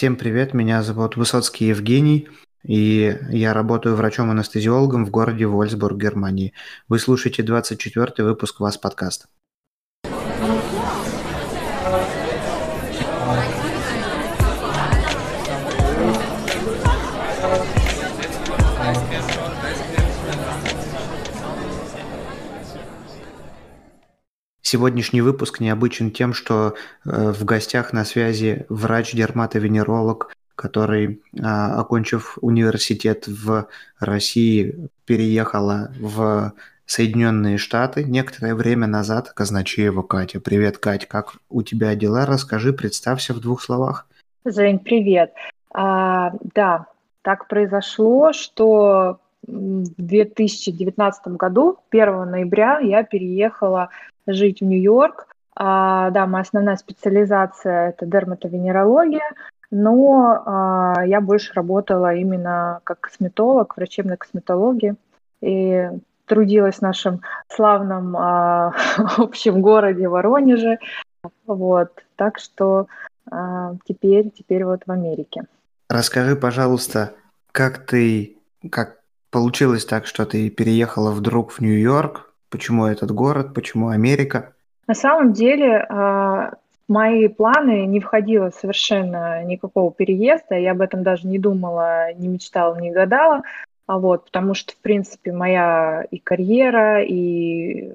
Всем привет, меня зовут Высоцкий Евгений, и я работаю врачом-анестезиологом в городе Вольсбург, Германии. Вы слушаете 24 выпуск «Вас подкаст». Сегодняшний выпуск необычен тем, что э, в гостях на связи врач-дерматовенеролог, который, а, окончив университет в России, переехала в Соединенные Штаты некоторое время назад. Казначеева Катя. Привет, Кать, как у тебя дела? Расскажи, представься в двух словах. Жень, привет. А, да, так произошло, что в 2019 году, 1 ноября, я переехала жить в Нью-Йорк. А, да, моя основная специализация – это дерматовенерология, но а, я больше работала именно как косметолог, врачебной косметологии, и трудилась в нашем славном а, общем городе Воронеже. Вот, так что а, теперь, теперь вот в Америке. Расскажи, пожалуйста, как ты, как получилось так, что ты переехала вдруг в Нью-Йорк, Почему этот город, почему Америка? На самом деле в мои планы не входило совершенно никакого переезда, я об этом даже не думала, не мечтала, не гадала, а вот, потому что, в принципе, моя и карьера, и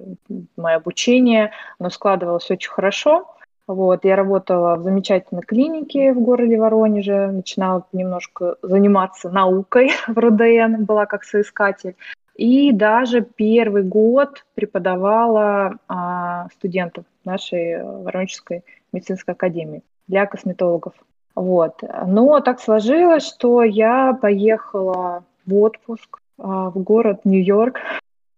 мое обучение, оно складывалось очень хорошо. Вот, я работала в замечательной клинике в городе Воронеже, начинала немножко заниматься наукой в РУДН, была как соискатель. И даже первый год преподавала а, студентов нашей Воронежской медицинской академии для косметологов. Вот. Но так сложилось, что я поехала в отпуск а, в город Нью-Йорк,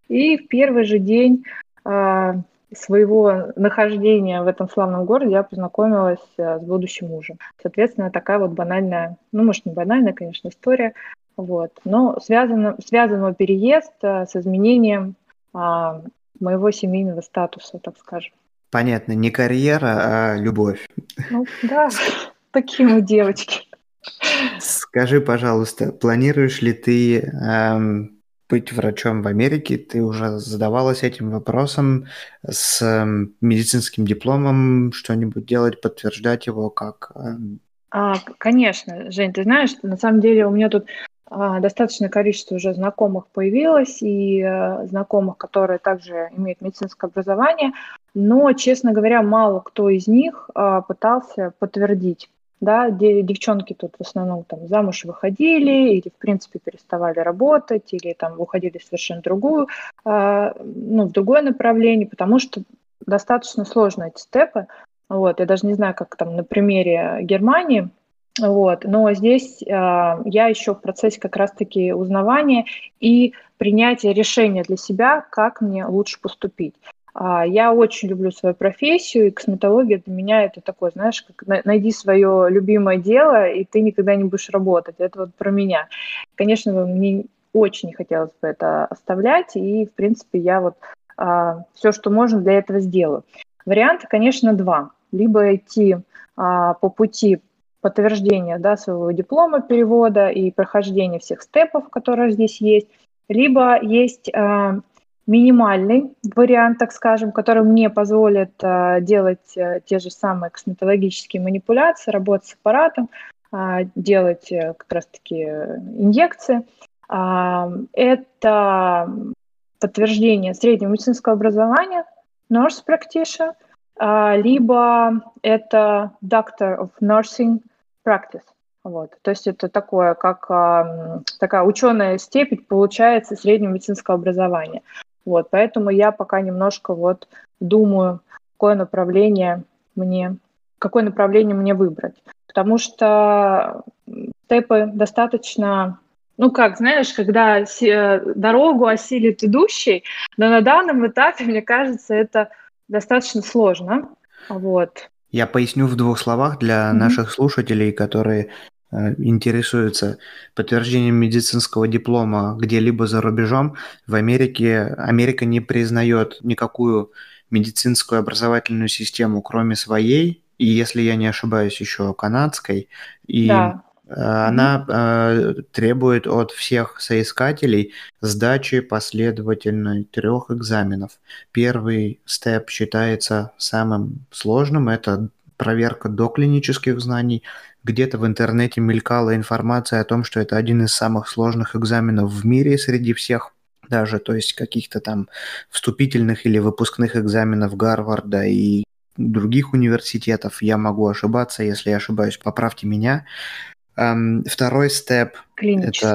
и в первый же день а, своего нахождения в этом славном городе я познакомилась а, с будущим мужем. Соответственно, такая вот банальная, ну, может, не банальная, конечно, история. Вот. Но связано, связан переезд а, с изменением а, моего семейного статуса, так скажем. Понятно, не карьера, а любовь. Ну да, такие мы девочки. Скажи, пожалуйста, планируешь ли ты эм, быть врачом в Америке? Ты уже задавалась этим вопросом с эм, медицинским дипломом, что-нибудь делать, подтверждать его как? Эм... А, конечно, Жень, ты знаешь, на самом деле у меня тут достаточное количество уже знакомых появилось, и э, знакомых, которые также имеют медицинское образование, но, честно говоря, мало кто из них а, пытался подтвердить. Да, девчонки тут в основном там замуж выходили или, в принципе, переставали работать, или там уходили в совершенно другую, а, ну, в другое направление, потому что достаточно сложно эти степы. Вот, я даже не знаю, как там на примере Германии вот. Но здесь э, я еще в процессе как раз-таки узнавания и принятия решения для себя, как мне лучше поступить. А, я очень люблю свою профессию, и косметология для меня это такое, знаешь, как найди свое любимое дело, и ты никогда не будешь работать. Это вот про меня. Конечно, мне очень хотелось бы это оставлять, и, в принципе, я вот а, все, что можно, для этого сделаю. Варианты, конечно, два. Либо идти по пути подтверждения да, своего диплома перевода и прохождения всех степов, которые здесь есть, либо есть э, минимальный вариант, так скажем, который мне позволит э, делать э, те же самые косметологические манипуляции, работать с аппаратом, э, делать э, как раз-таки инъекции. Э, это подтверждение среднего медицинского образования, nurse practitioner, либо это Doctor of Nursing practice. Вот. То есть это такое, как а, такая ученая степень получается среднего медицинского образования. Вот, поэтому я пока немножко вот думаю, какое направление мне, какое направление мне выбрать. Потому что степы достаточно ну как, знаешь, когда дорогу осилит идущий, но на данном этапе, мне кажется, это достаточно сложно. Вот. Я поясню в двух словах для mm-hmm. наших слушателей, которые э, интересуются подтверждением медицинского диплома где-либо за рубежом. В Америке Америка не признает никакую медицинскую образовательную систему, кроме своей, и, если я не ошибаюсь, еще канадской. И Да. Она э, требует от всех соискателей сдачи последовательно трех экзаменов. Первый степ считается самым сложным, это проверка доклинических знаний. Где-то в интернете мелькала информация о том, что это один из самых сложных экзаменов в мире среди всех даже, то есть каких-то там вступительных или выпускных экзаменов Гарварда и других университетов. Я могу ошибаться, если я ошибаюсь, поправьте меня. Эм, второй степ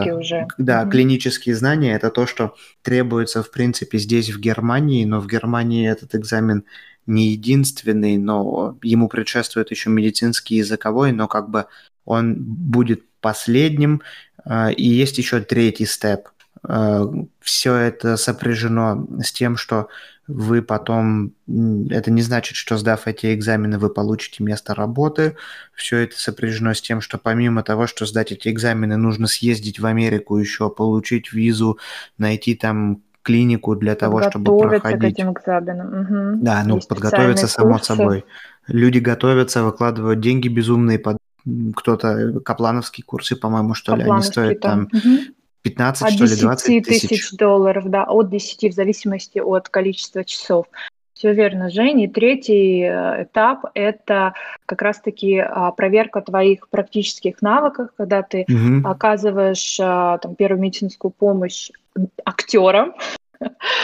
это, уже. да, Мгм. клинические знания это то, что требуется, в принципе, здесь, в Германии, но в Германии этот экзамен не единственный, но ему предшествует еще медицинский языковой, но как бы он будет последним. Э, И есть еще третий степ. Все это сопряжено с тем, что вы потом, это не значит, что сдав эти экзамены, вы получите место работы. Все это сопряжено с тем, что помимо того, что сдать эти экзамены, нужно съездить в Америку еще, получить визу, найти там клинику для того, чтобы Подготовиться к проходить. этим экзаменам. Мгм. Да, ну Есть подготовиться само курсы. собой. Люди готовятся, выкладывают деньги безумные под кто-то каплановские курсы, по-моему, что ли, они стоят там. там Мгм. 15, От что ли, 20 10 тысяч. тысяч долларов, да, от 10 в зависимости от количества часов. Все верно, Женя. И третий э, этап – это как раз-таки а, проверка твоих практических навыков, когда ты Мгм. оказываешь а, там, первую медицинскую помощь актерам.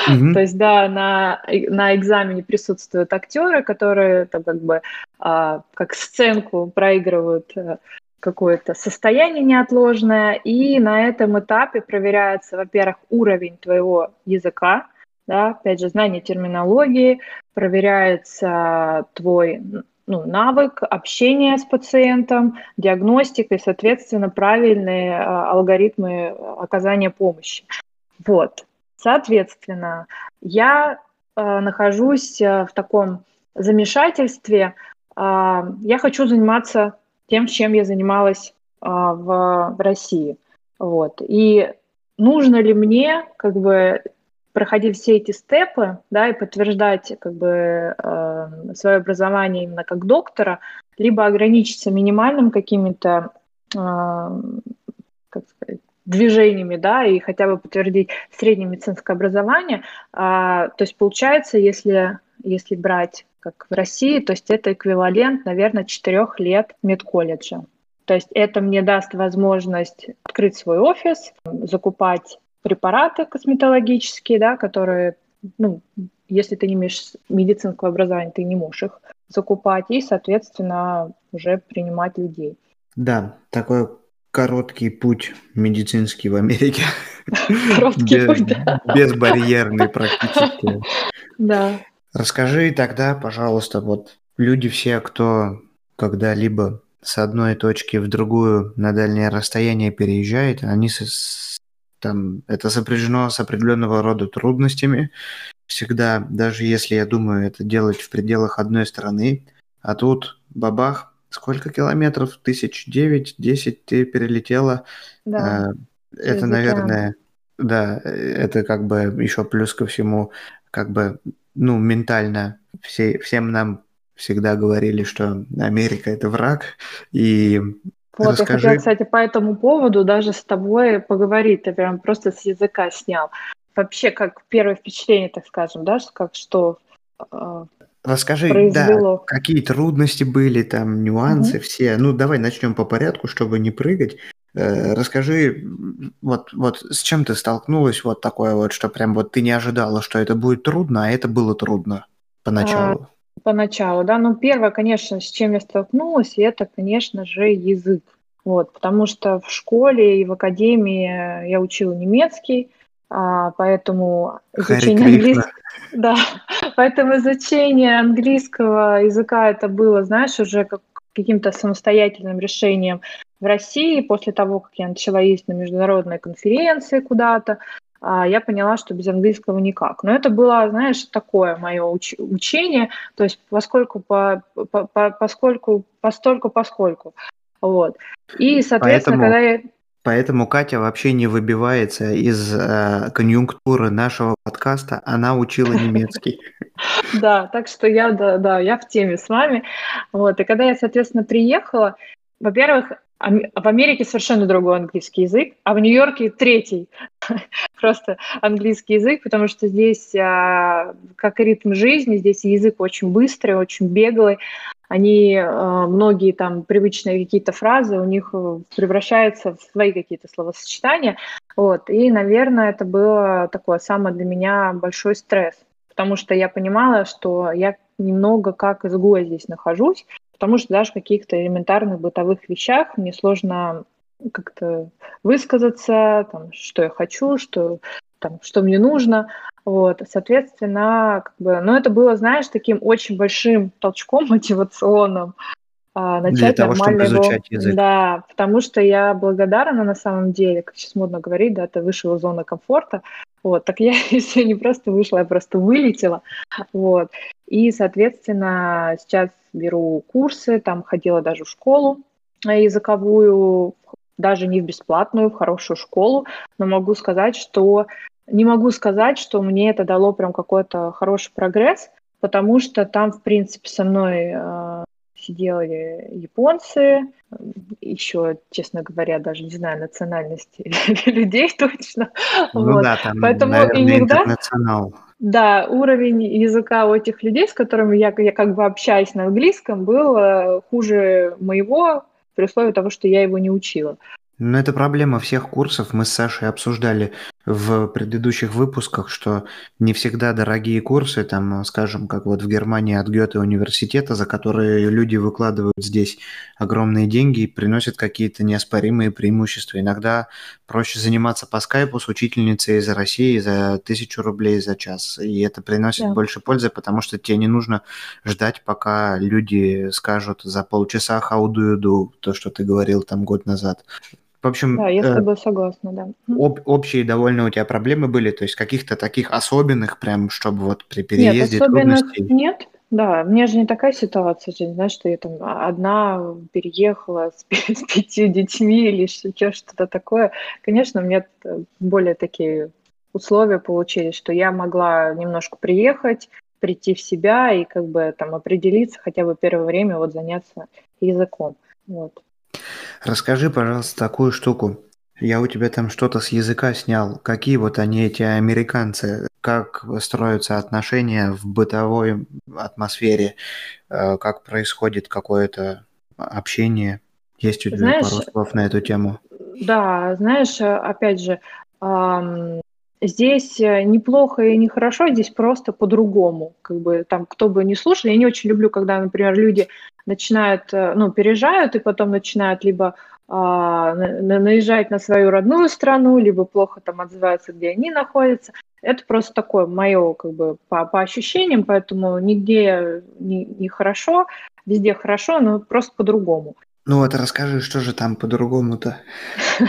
Мгм. То есть, да, на, на экзамене присутствуют актеры, которые там, как бы а, как сценку проигрывают э, какое-то состояние неотложное, и на этом этапе проверяется, во-первых, уровень твоего языка, да, опять же, знание терминологии, проверяется твой ну, навык общения с пациентом, диагностика и, соответственно, правильные э, алгоритмы оказания помощи. Вот. Соответственно, я э, нахожусь э, в таком замешательстве. Э, я хочу заниматься тем, чем я занималась э, в, России. Вот. И нужно ли мне как бы проходить все эти степы, да, и подтверждать как бы э, свое образование именно как доктора, либо ограничиться минимальным какими-то, э, как сказать, движениями, да, и хотя бы подтвердить среднее медицинское образование. А, то есть получается, если, если брать как в России, то есть это эквивалент, наверное, четырех лет медколледжа. То есть это мне даст возможность открыть свой офис, закупать препараты косметологические, да, которые, ну, если ты не имеешь медицинского образования, ты не можешь их закупать и, соответственно, уже принимать людей. Да, такой короткий путь медицинский в Америке. Короткий путь, да. Безбарьерный практически. Да. Расскажи тогда, пожалуйста, вот люди все, кто когда-либо с одной точки в другую на дальнее расстояние переезжает, они с, там, это сопряжено с определенного рода трудностями. Всегда, даже если я думаю это делать в пределах одной страны, а тут бабах, сколько километров? Тысяч девять, десять ты перелетела. Да. Это, наверное, да, это как бы еще плюс ко всему, как бы, ну, ментально все, всем нам всегда говорили, что Америка это враг. И вот, расскажи... я хотела, кстати, по этому поводу даже с тобой поговорить. Ты прям просто с языка снял. Вообще, как первое впечатление, так скажем, да, как что э, Расскажи, произвело. да, какие трудности были, там, нюансы угу. все. Ну, давай начнем по порядку, чтобы не прыгать. Э, расскажи, вот, вот с чем ты столкнулась, вот такое вот, что прям вот ты не ожидала, что это будет трудно, а это было трудно поначалу. А, поначалу, да. Ну, первое, конечно, с чем я столкнулась, это, конечно же, язык. Вот, потому что в школе и в академии я учила немецкий, а, поэтому изучение английского... Да, поэтому изучение английского языка это было, знаешь, уже как каким-то самостоятельным решением в России после того, как я начала ездить на международные конференции куда-то, я поняла, что без английского никак. Но это было, знаешь, такое мое уч- учение, то есть поскольку, по, по, по, поскольку, постольку, поскольку. Вот. И, соответственно, Поэтому... когда я... Поэтому Катя вообще не выбивается из э, конъюнктуры нашего подкаста. Она учила немецкий. Да, так что я, да, да, я в теме с вами. Вот. И когда я, соответственно, приехала, во-первых, в Америке совершенно другой английский язык, а в Нью-Йорке третий просто английский язык, потому что здесь, а, как ритм жизни, здесь язык очень быстрый, очень беглый. Они, а, многие там привычные какие-то фразы у них э, превращаются в свои какие-то словосочетания. Вот. И, наверное, это было такое самое для меня большой стресс, потому что я понимала, что я немного как изгоя здесь нахожусь, потому что даже в каких-то элементарных бытовых вещах мне сложно как-то высказаться, там, что я хочу, что, там, что мне нужно. Вот, соответственно, как бы, но это было, знаешь, таким очень большим толчком мотивационным а, начать Для того, нормально чтобы его... язык. Да, потому что я благодарна на самом деле, как сейчас модно говорить, да, ты вышел из зоны комфорта, вот, так я еще не просто вышла, я просто вылетела, вот, и, соответственно, сейчас беру курсы, там ходила даже в школу языковую, даже не в бесплатную, в хорошую школу, но могу сказать, что не могу сказать, что мне это дало прям какой-то хороший прогресс, потому что там, в принципе, со мной э, сидели японцы, еще, честно говоря, даже не знаю национальности людей точно. Ну вот. да, там, Поэтому наверное, иногда, интернационал. Да, уровень языка у этих людей, с которыми я, я как бы общаюсь на английском, был э, хуже моего, при условии того, что я его не учила. Но это проблема всех курсов. Мы с Сашей обсуждали в предыдущих выпусках, что не всегда дорогие курсы, там, скажем, как вот в Германии от Гёте университета, за которые люди выкладывают здесь огромные деньги и приносят какие-то неоспоримые преимущества. Иногда проще заниматься по скайпу с учительницей из России за тысячу рублей за час. И это приносит да. больше пользы, потому что тебе не нужно ждать, пока люди скажут за полчаса how do you do, то, что ты говорил там год назад. В общем, да, я с э, тобой согласна, да. Об, общие довольно у тебя проблемы были, то есть каких-то таких особенных, прям, чтобы вот при переезде нет, особенных трудностей? Нет, да, у меня же не такая ситуация, же, знаешь, что я там одна переехала с, с пятью детьми или что-то такое. Конечно, у меня более такие условия получились, что я могла немножко приехать, прийти в себя и как бы там определиться хотя бы первое время вот заняться языком. Вот. Расскажи, пожалуйста, такую штуку. Я у тебя там что-то с языка снял. Какие вот они, эти американцы? Как строятся отношения в бытовой атмосфере? Э, как происходит какое-то общение? Есть у тебя знаешь, пару слов на эту тему? Да, знаешь, опять же, здесь неплохо и нехорошо, здесь просто по-другому. Как бы там, кто бы не слушал, я не очень люблю, когда, например, люди начинают, э, ну, переезжают и потом начинают либо а, наезжать на свою родную страну, либо плохо там отзываются, где они находятся. Это просто такое мое, как бы, по, по ощущениям, поэтому нигде не, не хорошо, везде хорошо, но просто по-другому. Ну вот расскажи, что же там по-другому-то?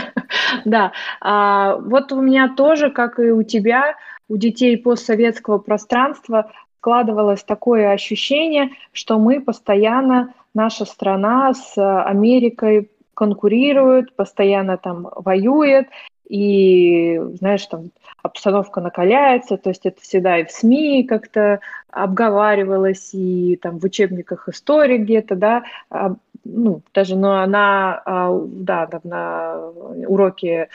Да, а, вот у меня тоже, как и у тебя, у детей постсоветского пространства складывалось такое ощущение, что мы постоянно, наша страна с Америкой конкурирует, постоянно там воюет, и, знаешь, там обстановка накаляется, то есть это всегда и в СМИ как-то обговаривалось, и там в учебниках истории где-то, да, ну, даже но на, а, да, на уроке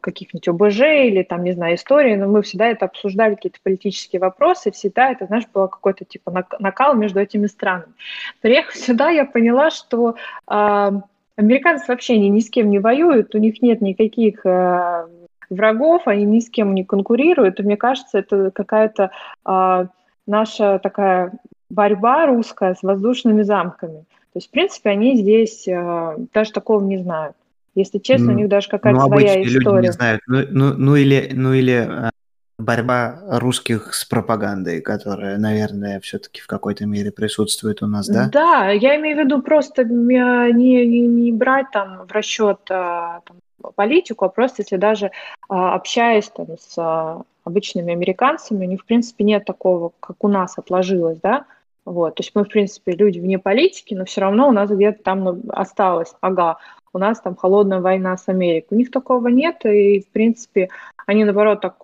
каких-нибудь ОБЖ или там, не знаю, истории, но мы всегда это обсуждали, какие-то политические вопросы, всегда это, знаешь, было какой-то типа накал между этими странами. Приехав сюда, я поняла, что э, американцы вообще они ни с кем не воюют, у них нет никаких э, врагов, они ни с кем не конкурируют, и мне кажется, это какая-то э, наша такая борьба русская с воздушными замками. То есть, в принципе, они здесь э, даже такого не знают. Если честно, у них даже какая-то ну, своя история. люди не знают. Ну, ну, ну или, ну или э, борьба русских с пропагандой, которая, наверное, все-таки в какой-то мере присутствует у нас, да? Да, я имею в виду просто не, не, не брать там в расчет а, там, политику, а просто если даже общаясь там, с обычными американцами, у них, в принципе, нет такого, как у нас отложилось, да, Вот, то есть мы, в принципе, люди вне политики, но все равно у нас где-то там ну, осталось, ага, у нас там холодная война с Америкой. У них такого нет, и, в принципе, они, наоборот, так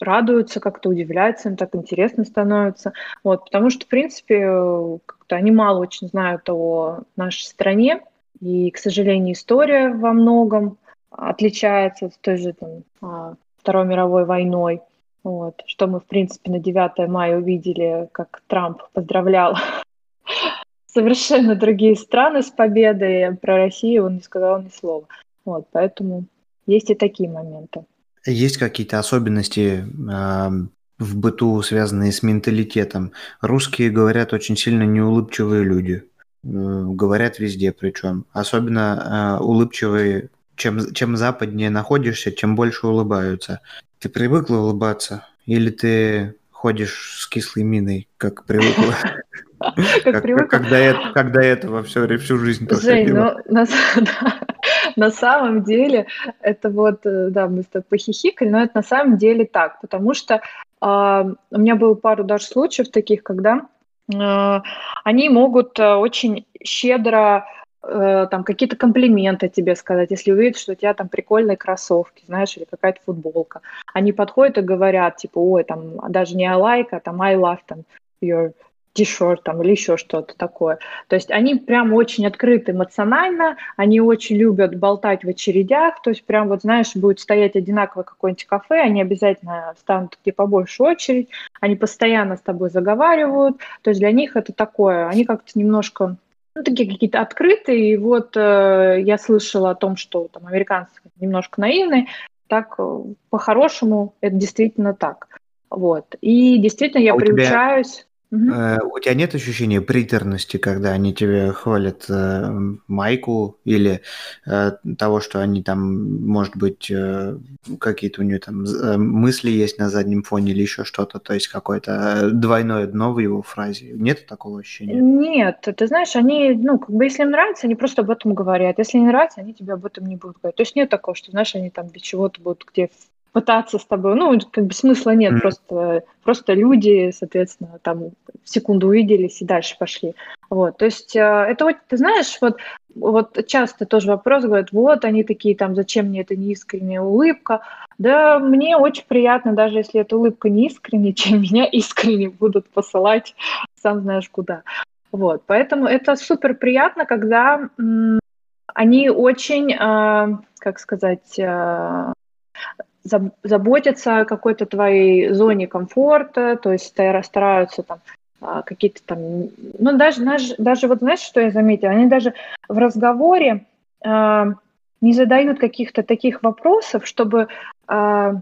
радуются, как-то удивляются, им так интересно становится. Вот, потому что, в принципе, как-то они мало очень знают о нашей стране, и, к сожалению, история во многом отличается от той же там, а, Второй мировой войной. Вот, что мы, в принципе, на 9 мая увидели, как Трамп поздравлял совершенно другие страны с победой. Про Россию он не сказал ни слова. Вот, поэтому есть и такие моменты. Есть какие-то особенности э, в быту, связанные с менталитетом? Русские говорят очень сильно неулыбчивые люди. Э, говорят везде причем. Особенно э, улыбчивые, чем, чем западнее находишься, чем больше улыбаются. Ты привыкла улыбаться? Или ты ходишь с кислой миной, как привыкла? Как привыкла? До этого всю жизнь Жень, ну, на самом деле, это вот, э, да, мы с тобой похихикали, но это на самом деле так, потому что а, у меня было пару даже случаев таких, когда а, они могут э, очень щедро э, там какие-то комплименты тебе сказать, если увидят, что у тебя там прикольные кроссовки, знаешь, или какая-то футболка. Они подходят и говорят, типа, ой, там, даже не I like, а там I love там, your t-shirt там или еще что-то такое. То есть они прям очень открыты эмоционально, они очень любят болтать в очередях, то есть прям вот, знаешь, будет стоять одинаковое какое-нибудь кафе, они обязательно станут где побольше очередь, они постоянно с тобой заговаривают, то есть для них это такое, они как-то немножко ну, такие какие-то открытые. И вот э, я слышала о том, что там американцы немножко наивные. Так, э, по-хорошему, это действительно так. Вот. И действительно я а приучаюсь. Э, у тебя нет ощущения приторности, когда они тебе хвалят э, майку или э, того, что они там, может быть, э, какие-то у нее там э, мысли есть на заднем фоне или еще что-то, то есть какое-то двойное дно в его фразе. Нет такого ощущения? Нет, ты знаешь, они, ну, как бы, если им нравится, они просто об этом говорят. Если не нравится, они тебе об этом не будут говорить. То есть нет такого, что, знаешь, они там для чего-то будут где пытаться с тобой, ну, как бы смысла нет, mm. просто, просто люди, соответственно, там секунду увиделись и дальше пошли. Вот, то есть э, это вот, ты знаешь, вот, вот часто тоже вопрос говорят, вот они такие там, зачем мне эта неискренняя улыбка? Да, мне очень приятно, даже если эта улыбка не искренняя, чем меня искренне будут посылать сам знаешь куда. Вот, поэтому это супер приятно, когда м- они очень, э, как сказать, э, заботятся о какой-то твоей зоне комфорта, то есть стараются там а, какие-то там, ну даже, даже, даже вот знаешь, что я заметила, они даже в разговоре э, не задают каких-то таких вопросов, чтобы э,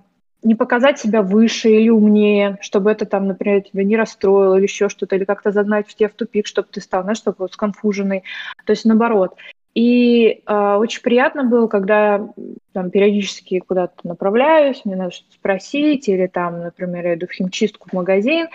не показать себя выше или умнее, чтобы это там, например, тебя не расстроило или еще что-то, или как-то загнать в тебя в тупик, чтобы ты стал, знаешь, вот сконфуженный. То есть наоборот. И э, очень приятно было, когда там периодически куда-то направляюсь, мне надо что-то спросить, или там, например, я иду в химчистку в магазин.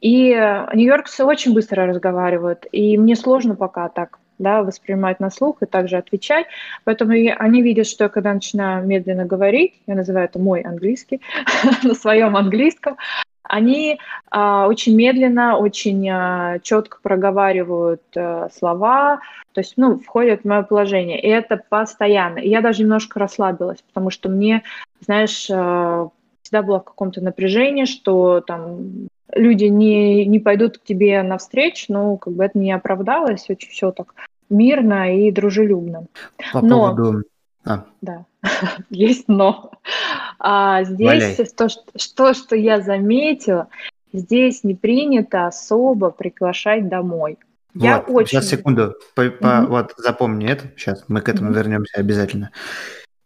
И э, нью-йоркцы очень быстро разговаривают, и мне сложно пока так да, воспринимать на слух и также отвечать. Поэтому я, они видят, что я когда начинаю медленно говорить, я называю это мой английский, на своем английском, они а, очень медленно, очень а, четко проговаривают а, слова, то есть, ну, входят в мое положение. И это постоянно. И я даже немножко расслабилась, потому что мне, знаешь, а, всегда было в каком-то напряжении, что там люди не, не пойдут к тебе навстречу, но как бы это не оправдалось, очень все так мирно и дружелюбно. По но, поводу... А. Да, есть но. А здесь то что, что, что я заметила, здесь не принято особо приглашать домой. Я вот, очень... Сейчас, секунду. По, mm-hmm. Вот, запомни это. Сейчас мы к этому mm-hmm. вернемся обязательно.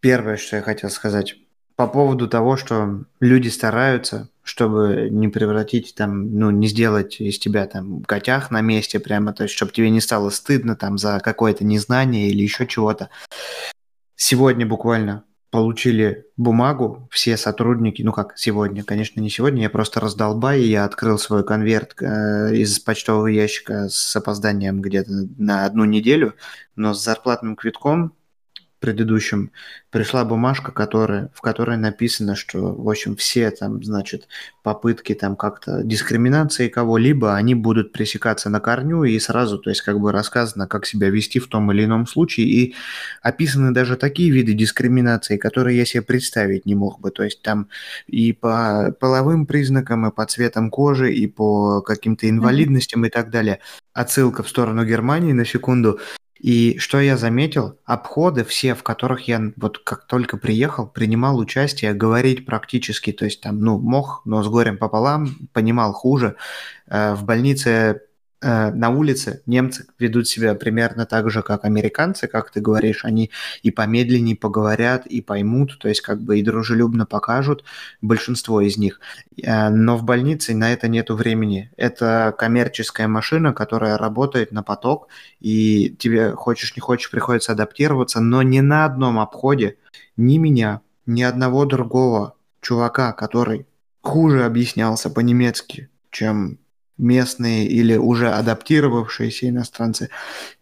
Первое, что я хотел сказать. По поводу того, что люди стараются, чтобы не превратить там, ну, не сделать из тебя там котях на месте прямо, то есть, чтобы тебе не стало стыдно там за какое-то незнание или еще чего-то. Сегодня буквально получили бумагу, все сотрудники, ну как сегодня, конечно, не сегодня, я просто раздолбай, и я открыл свой конверт э, из почтового ящика с опозданием где-то на одну неделю, но с зарплатным квитком предыдущем пришла бумажка, которая, в которой написано, что, в общем, все там, значит, попытки там как-то дискриминации кого-либо, они будут пресекаться на корню и сразу, то есть как бы рассказано, как себя вести в том или ином случае, и описаны даже такие виды дискриминации, которые я себе представить не мог бы, то есть там и по половым признакам, и по цветам кожи, и по каким-то инвалидностям mm-hmm. и так далее. Отсылка в сторону Германии на секунду. И что я заметил, обходы все, в которых я вот как только приехал, принимал участие, говорить практически, то есть там, ну, мог, но с горем пополам, понимал хуже. Э, в больнице на улице немцы ведут себя примерно так же, как американцы, как ты говоришь, они и помедленнее поговорят, и поймут, то есть как бы и дружелюбно покажут большинство из них. Э, но в больнице на это нету времени. Это коммерческая машина, которая работает на поток, и тебе хочешь не хочешь приходится адаптироваться, но ни на одном обходе ни меня, ни одного другого чувака, который хуже объяснялся по-немецки, чем местные или уже адаптировавшиеся иностранцы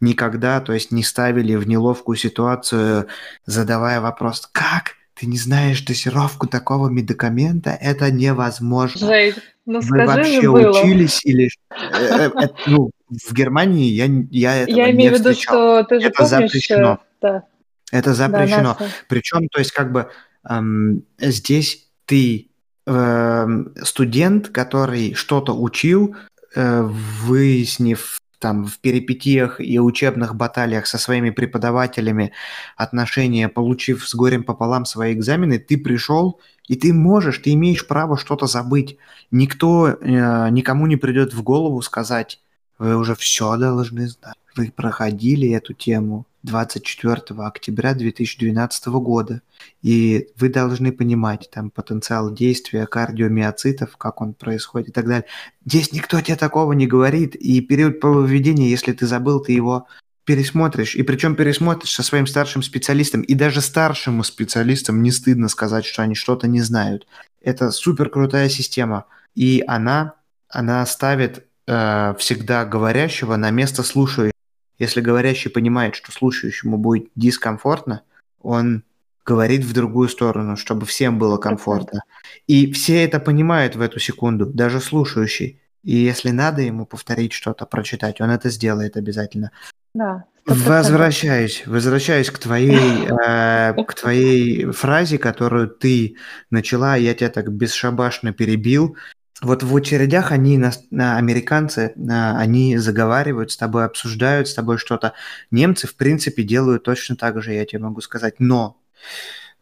никогда, то есть не ставили в неловкую ситуацию, задавая вопрос, как ты не знаешь дозировку такого медикамента, это невозможно. Жень, ну Вы вообще было. учились или э, э, ну в Германии я я этого я имею в виду, что ты же это помнишь, запрещено. Да. Это запрещено. Да, Причем, то есть как бы эм, здесь ты Эм, студент, который что-то учил, э, выяснив там в перипетиях и учебных баталиях со своими преподавателями отношения, получив с горем пополам свои экзамены, ты пришел и ты можешь, ты имеешь право что-то забыть. Никто э, никому не придет в голову сказать, вы уже все должны знать. Вы проходили эту тему 24 октября 2012 года. И вы должны понимать там потенциал действия кардиомиоцитов, как он происходит и так далее. Здесь никто тебе такого не говорит. И период полуведения, если ты забыл, ты его пересмотришь. И причем пересмотришь со своим старшим специалистом. И даже старшему специалистам не стыдно сказать, что они что-то не знают. Это супер крутая система. И она, она ставит э, всегда говорящего на место слушающего. Если говорящий понимает, что слушающему будет дискомфортно, он говорит в другую сторону, чтобы всем было комфортно. И все это понимают в эту секунду, даже слушающий. И если надо ему повторить что-то, прочитать, он это сделает обязательно. Да. 100%. Возвращаюсь, возвращаюсь к твоей, э, к твоей фразе, которую ты начала, я тебя так бесшабашно перебил. Вот в очередях они, американцы, они заговаривают с тобой, обсуждают с тобой что-то. Немцы, в принципе, делают точно так же, я тебе могу сказать. Но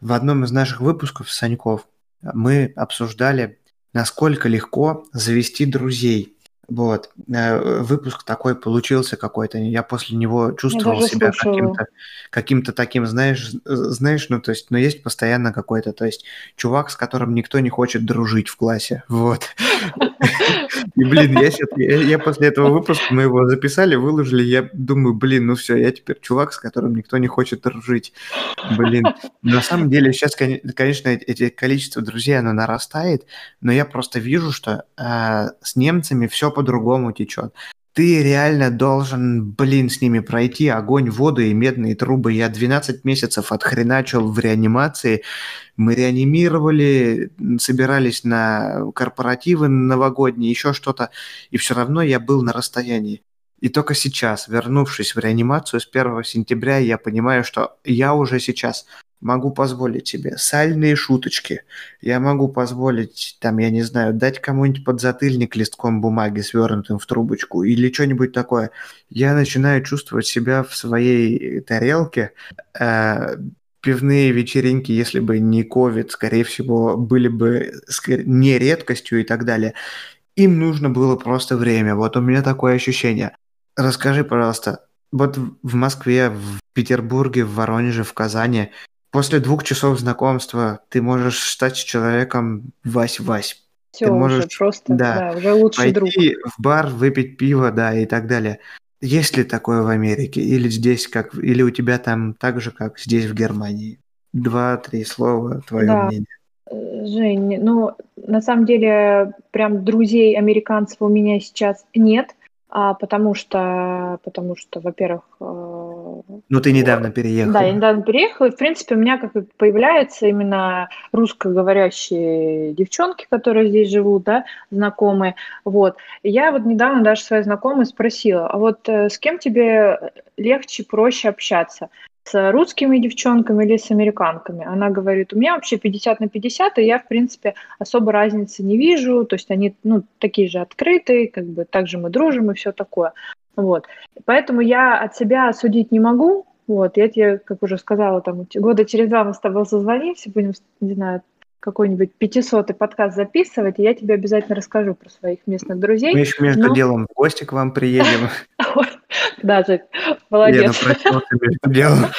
в одном из наших выпусков Саньков мы обсуждали, насколько легко завести друзей. Вот. Э, выпуск такой получился какой-то. Я после него чувствовал себя каким-то каким таким, знаешь, знаешь, ну, то есть, но есть постоянно какой-то, то есть, чувак, с которым никто не хочет дружить в классе. Вот. И, блин, я, я, я после этого выпуска, мы его записали, выложили, я думаю, блин, ну все, я теперь чувак, с которым никто не хочет дружить. Блин, на самом деле сейчас, конечно, эти количество друзей, оно нарастает, но я просто вижу, что э, с немцами все по-другому течет. Ты реально должен, блин, с ними пройти огонь, воду и медные трубы. Я 12 месяцев отхреначил в реанимации. Мы реанимировали, собирались на корпоративы новогодние, еще что-то. И все равно я был на расстоянии. И только сейчас, вернувшись в реанимацию с 1 сентября, я понимаю, что я уже сейчас могу позволить себе сальные шуточки. Я могу позволить, там, я не знаю, дать кому-нибудь подзатыльник листком бумаги, свернутым в трубочку, или что-нибудь такое. Я начинаю чувствовать себя в своей тарелке. Э, пивные вечеринки, если бы не ковид, скорее всего, были бы не редкостью и так далее. Им нужно было просто время. Вот у меня такое ощущение. Расскажи, пожалуйста, вот в Москве, в Петербурге, в Воронеже, в Казани После двух часов знакомства ты можешь стать человеком Вась-Вась. Все, ты можешь уже просто, да, да, уже лучший пойти друг. в бар, выпить пиво, да, и так далее. Есть ли такое в Америке? Или здесь как, или у тебя там так же, как здесь в Германии? Два-три слова, твое да. мнение. Э, Жень, ну, на самом деле, прям друзей американцев у меня сейчас нет, а, потому что, потому что, во-первых, э, ну, ты недавно переехала. Да, я недавно переехала, в принципе, у меня как появляются именно русскоговорящие девчонки, которые здесь живут, да, знакомые, вот. И я вот недавно даже своей знакомой спросила, а вот э, с кем тебе легче, проще общаться? с русскими девчонками или с американками. Она говорит, у меня вообще 50 на 50, и я, в принципе, особо разницы не вижу, то есть они, ну, такие же открытые, как бы, также мы дружим и все такое. Вот. Поэтому я от себя судить не могу. Вот. Я тебе, как уже сказала, там, года через два мы с тобой созвонимся, будем, не знаю, какой-нибудь 500 подкаст записывать, и я тебе обязательно расскажу про своих местных друзей. Мы еще между Но... делом в гости к вам приедем. Даже, молодец. между делом.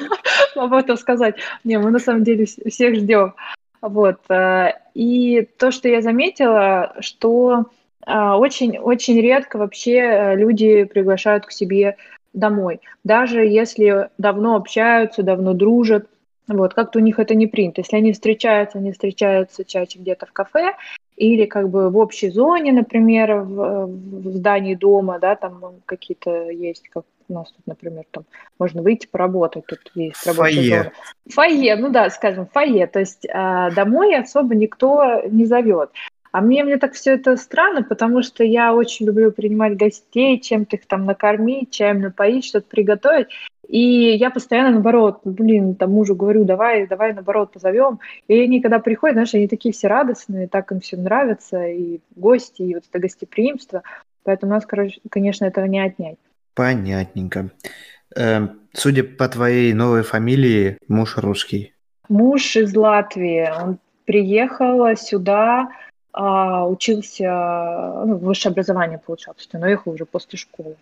Об этом сказать. Не, мы на самом деле всех ждем. Вот. Э, и то, что я заметила, что очень-очень а, редко вообще э, люди приглашают к себе домой. Даже если давно общаются, давно дружат, вот, как-то у них это не принято. Если они встречаются, они встречаются чаще где-то в кафе или как бы в общей зоне, например, в, в здании дома, да, там какие-то есть, как у нас тут, например, там можно выйти поработать, тут есть рабочая фойе. зона. Фойе, ну да, скажем, фойе, то есть э, домой особо никто не зовет. А мне, мне так все это странно, потому что я очень люблю принимать гостей, чем-то их там накормить, чаем напоить, что-то приготовить. И я постоянно, наоборот, блин, там мужу говорю, давай, давай, наоборот, позовем. И они, когда приходят, знаешь, они такие все радостные, так им все нравится, и гости, и вот это гостеприимство. Поэтому у нас, короче, конечно, этого не отнять. Понятненько. Эм, судя по твоей новой фамилии, муж русский. Муж из Латвии. Он приехал сюда а, учился, ну, высшее образование получал, то есть он уехал уже после школы.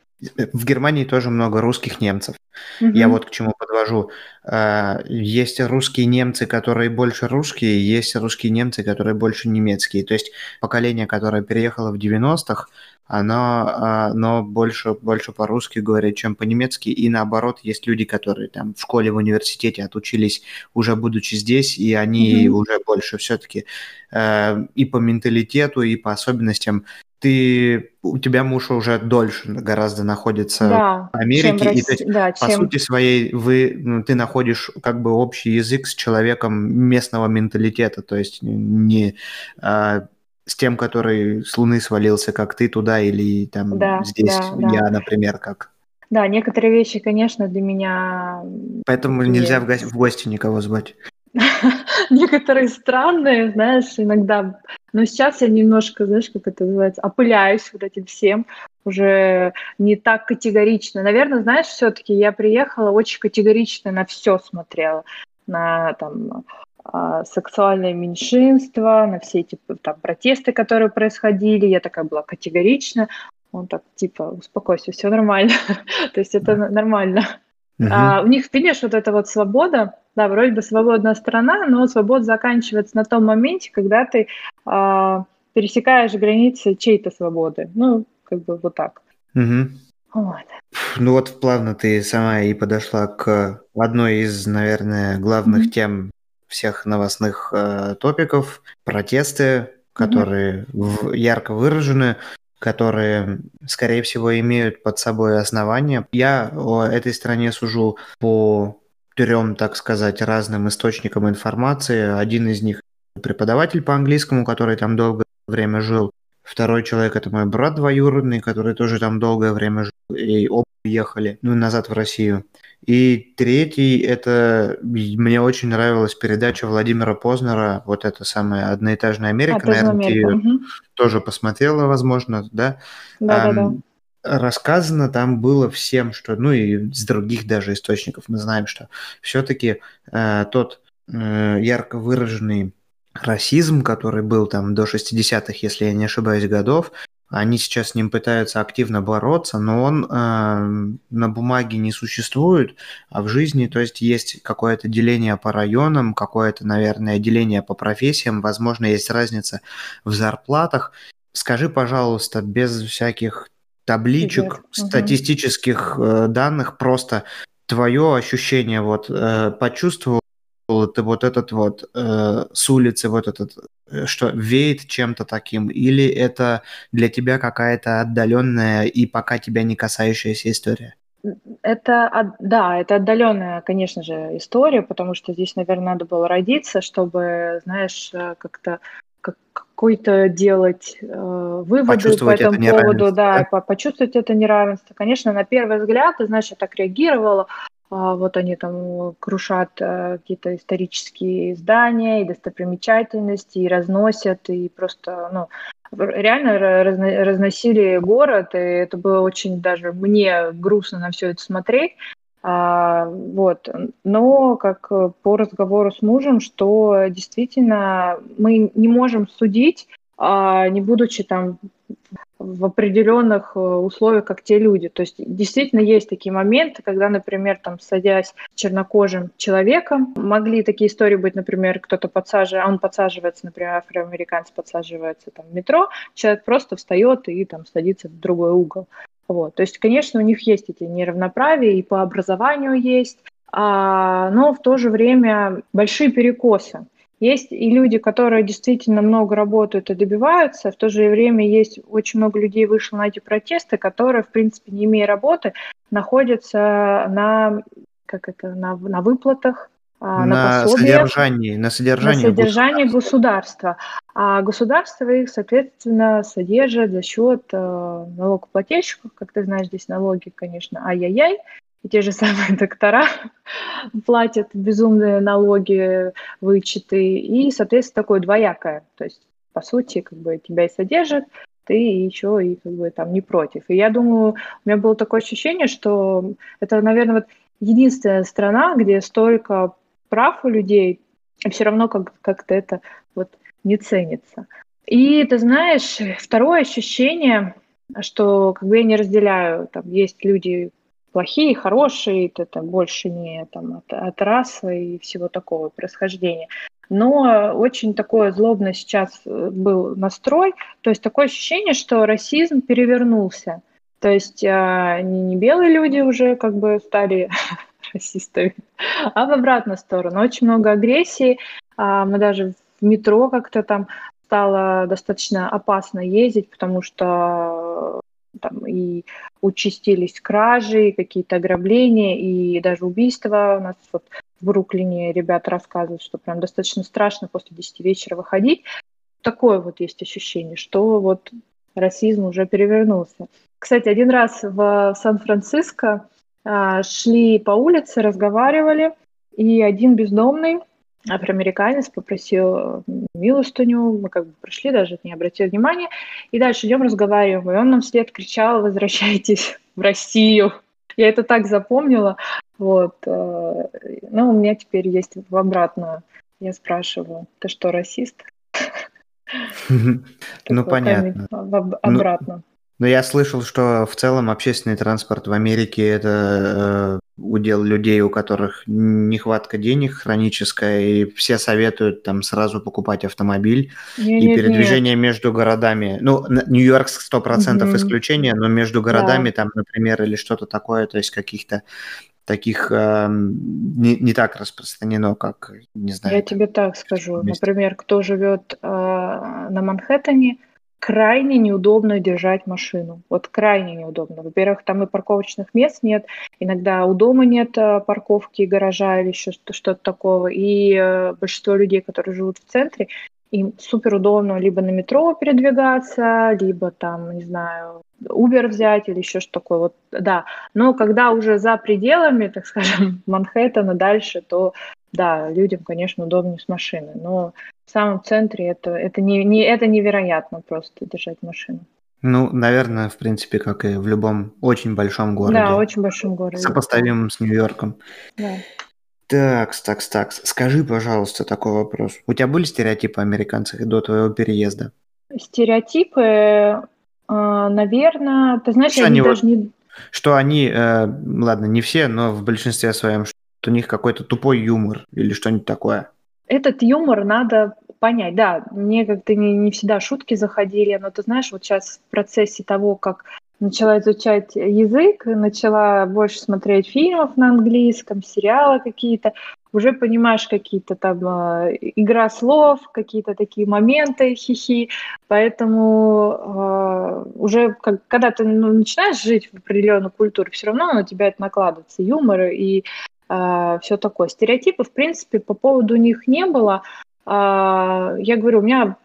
В Германии тоже много русских немцев. Угу. Я вот к чему подвожу. А, есть русские немцы, которые больше русские, есть русские немцы, которые больше немецкие. То есть поколение, которое переехало в 90-х, оно, а, оно больше, больше по-русски говорит, чем по-немецки, и наоборот, есть люди, которые там в школе, в университете отучились уже будучи здесь, и они mm-hmm. уже больше все-таки э, и по менталитету, и по особенностям. Ты, у тебя муж уже дольше гораздо находится да, в Америке, и то есть, да, по чем... сути своей вы, ну, ты находишь как бы общий язык с человеком местного менталитета, то есть не а, с тем, который с Луны свалился, как ты туда, или там да, здесь да, я, да. например, как. Да, некоторые вещи, конечно, для меня... Поэтому такие... нельзя в, гости, в гости никого звать. Некоторые странные, знаешь, иногда. Но сейчас я немножко, знаешь, как это называется, опыляюсь вот этим всем. Уже не так категорично. Наверное, знаешь, все-таки я приехала очень категорично на все смотрела. На там сексуальное меньшинство, на все эти там, протесты, которые происходили. Я такая была категорична. Он так, типа, успокойся, все нормально. То есть это нормально. А, у них, видишь, вот эта вот свобода, да, вроде бы свободная страна, но свобода заканчивается на том моменте, когда ты а, пересекаешь границы чьей-то свободы. Ну, как бы вот так. Вот. Ну вот плавно ты сама и подошла к одной из, наверное, главных mm-hmm. тем всех новостных э, топиков, протесты, которые mm-hmm. в, ярко выражены, которые, скорее всего, имеют под собой основания. Я о этой стране сужу по трем, так сказать, разным источникам информации. Один из них преподаватель по английскому, который там долгое время жил. Второй человек это мой брат двоюродный, который тоже там долгое время жил, и оба уехали, ну, назад в Россию. И третий, это мне очень нравилась передача Владимира Познера, вот эта самая «Одноэтажная Америка», а, наверное, ты ее угу. тоже посмотрела, возможно, да? Да, да, да. Рассказано там было всем, что, ну и с других даже источников мы знаем, что все-таки э, тот э, ярко выраженный расизм, который был там до 60-х, если я не ошибаюсь, годов, они сейчас с ним пытаются активно бороться, но он э, на бумаге не существует, а в жизни, то есть есть какое-то деление по районам, какое-то, наверное, деление по профессиям, возможно, есть разница в зарплатах. Скажи, пожалуйста, без всяких табличек, Привет. статистических э, данных, просто твое ощущение, вот э, почувствовал ты вот этот вот э, с улицы вот этот Э, что веет чем-то таким, или это для тебя какая-то отдаленная и пока тебя не касающаяся история? Это, да, это отдаленная, конечно же, история, потому что здесь, наверное, надо было родиться, чтобы, знаешь, э, как-то как, какой-то делать э, выводы по этому поводу, да, да? почувствовать это неравенство. Конечно, на первый взгляд, ты знаешь, я так реагировала, вот они там крушат э, какие-то исторические здания и достопримечательности, и разносят, и просто, ну, реально разносили город, и это было очень даже мне грустно на все это смотреть. А, вот. Но как по разговору с мужем, что действительно мы не можем судить, а, не будучи там в определенных э, условиях, как те люди. То есть действительно есть такие моменты, когда, например, там, садясь чернокожим человеком, могли такие истории быть, например, кто-то подсаживает, он подсаживается, например, афроамериканец подсаживается там, в метро, человек просто встает и там садится в другой угол. Вот. То есть, конечно, у них есть эти неравноправия, и по образованию есть, а, но в то же время большие перекосы. Есть и люди, которые действительно много работают и добиваются, в то же время есть очень много людей вышло на эти протесты, которые, в принципе, не имея работы, находятся на, как это, на, на выплатах, а, на, на содержании, на содержании, на содержании государства. А государство их, соответственно, содержит за счет э, налогоплательщиков. Как ты знаешь, здесь налоги, конечно, ай-яй-яй те же самые доктора платят безумные налоги, вычеты, и, соответственно, такое двоякое. То есть, по сути, как бы тебя и содержат, ты еще и как бы там не против. И я думаю, у меня было такое ощущение, что это, наверное, вот единственная страна, где столько прав у людей, и все равно как- как-то это вот не ценится. И ты знаешь, второе ощущение, что как бы я не разделяю, там есть люди, плохие, хорошие, это больше не там, от, от расы и всего такого происхождения. Но очень такое злобно сейчас э, был настрой, то есть такое ощущение, что расизм перевернулся. То есть а, не, не белые люди уже как бы стали расистами, а в обратную сторону. Очень много агрессии. А, мы даже в метро как-то там стало достаточно опасно ездить, потому что там и участились кражи, какие-то ограбления, и даже убийства. У нас вот в Бруклине ребята рассказывают, что прям достаточно страшно после 10 вечера выходить. Такое вот есть ощущение, что вот расизм уже перевернулся. Кстати, один раз в Сан-Франциско а, шли по улице, разговаривали, и один бездомный афроамериканец попросил э, милостыню, мы как бы прошли, даже не обратил внимания, и дальше идем разговариваем, и он нам вслед кричал, возвращайтесь в Россию. Я это так запомнила, вот. Э, но у меня теперь есть в обратную. Я спрашиваю, ты что, расист? Ну, понятно. Ну, обратно. Но я слышал, что в целом общественный транспорт в Америке это э, удел людей, у которых нехватка денег хроническая, и все советуют там сразу покупать автомобиль не, и нет, передвижение нет. между городами. Ну, Нью-Йорк 100% угу. исключение, но между городами да. там, например, или что-то такое, то есть каких-то таких э, не, не так распространено, как, не знаю. Я тебе так скажу. Например, кто живет э, на Манхэттене, крайне неудобно держать машину. Вот крайне неудобно. Во-первых, там и парковочных мест нет, иногда у дома нет э, парковки, гаража или еще что-то такого. И э, большинство людей, которые живут в центре, им супер удобно либо на метро передвигаться, либо там, не знаю, Uber взять или еще что такое. Вот, да. Но когда уже за пределами, так скажем, Манхэттена дальше, то да, людям, конечно, удобнее с машины. Но в самом центре это, это, не, не, это невероятно просто держать машину. Ну, наверное, в принципе, как и в любом очень большом городе. Да, очень большом городе. Сопоставимым с Нью-Йорком. Да. Так, так, так. Скажи, пожалуйста, такой вопрос. У тебя были стереотипы о американцах до твоего переезда? Стереотипы, э, наверное, ты знаешь, что они, они даже не... Что они, э, ладно, не все, но в большинстве своем, что у них какой-то тупой юмор или что-нибудь такое этот юмор надо понять. Да, мне как-то не, не всегда шутки заходили, но ты знаешь, вот сейчас в процессе того, как начала изучать язык, начала больше смотреть фильмов на английском, сериалы какие-то, уже понимаешь какие-то там э, игра слов, какие-то такие моменты, хихи, поэтому э, уже как, когда ты ну, начинаешь жить в определенной культуре, все равно на тебя это накладывается, юмор и э, все такое. Стереотипов, в принципе, по поводу них не было. Э, я говорю, у меня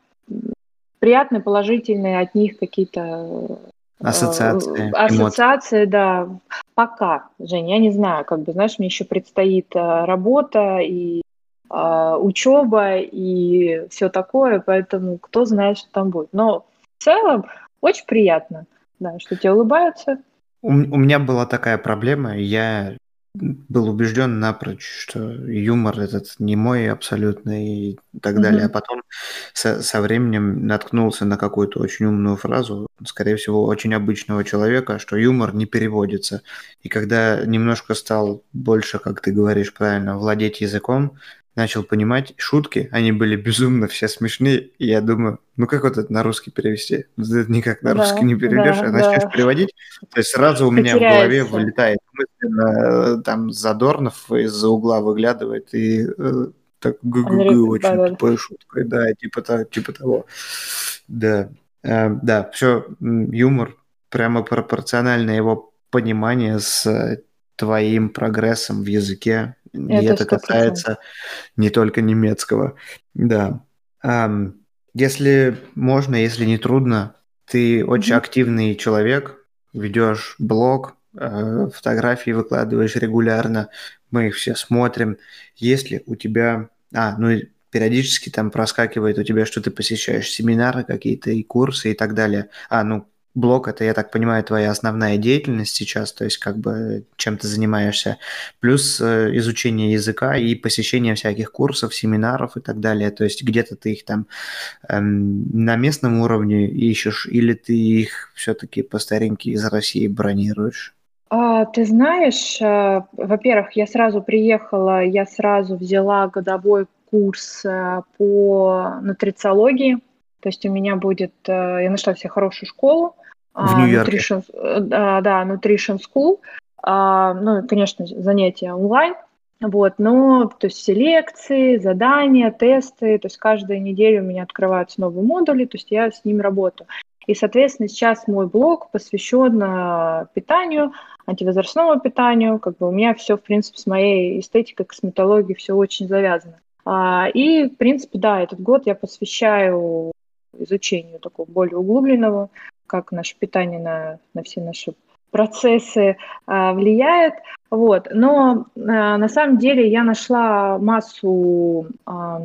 приятные, положительные от них какие-то Ассоциации. Ассоциации, да. Пока, Женя, я не знаю, как бы, знаешь, мне еще предстоит э, работа и э, учеба и все такое, поэтому кто знает, что там будет. Но в целом очень приятно, да, что тебе улыбаются. У, у меня была такая проблема, я был убежден напрочь, что юмор этот не мой абсолютно и так далее. А потом со, со временем наткнулся на какую-то очень умную фразу, скорее всего, очень обычного человека, что юмор не переводится. И когда немножко стал больше, как ты говоришь правильно, владеть языком, начал понимать шутки, они были безумно все смешные, и я думаю, ну как вот это на русский перевести? Это никак на да, русский не переведешь, да, а начнешь да. переводить, то есть сразу у меня в голове вылетает мысленно, там Задорнов из-за угла выглядывает и э, так гы-гы-гы очень да, тупой шуткой, да, типа, так, типа того. Да, э, да, все, юмор прямо пропорционально его понимание с твоим прогрессом в языке. Это и это касается не только немецкого. Да. Если можно, если не трудно, ты очень mm-hmm. активный человек, ведешь блог, э, фотографии выкладываешь регулярно, мы их все смотрим. Если у тебя... А, ну и периодически там проскакивает у тебя, что ты посещаешь семинары какие-то и курсы и так далее. А, ну, блог это, я так понимаю, твоя основная деятельность сейчас, то есть как бы чем ты занимаешься, плюс э, изучение языка и посещение всяких курсов, семинаров и так далее, то есть где-то ты их там эм, на местном уровне ищешь или ты их все-таки по старинке из России бронируешь? А, ты знаешь, э, во-первых, я сразу приехала, я сразу взяла годовой курс э, по нутрициологии, то есть у меня будет, я нашла себе хорошую школу, в а, Нью-Йорке. Nutrition, э, да, да, Nutrition School. А, ну, конечно, занятия онлайн. Вот, но то есть все лекции, задания, тесты, то есть каждую неделю у меня открываются новые модули, то есть я с ними работаю. И, соответственно, сейчас мой блог посвящен а, питанию, антивозрастному питанию. Как бы у меня все, в принципе, с моей эстетикой, косметологией все очень завязано. И, в принципе, да, этот год я посвящаю изучению такого более углубленного как наше питание на, на все наши процессы а, влияет. Вот. Но а, на самом деле я нашла массу а,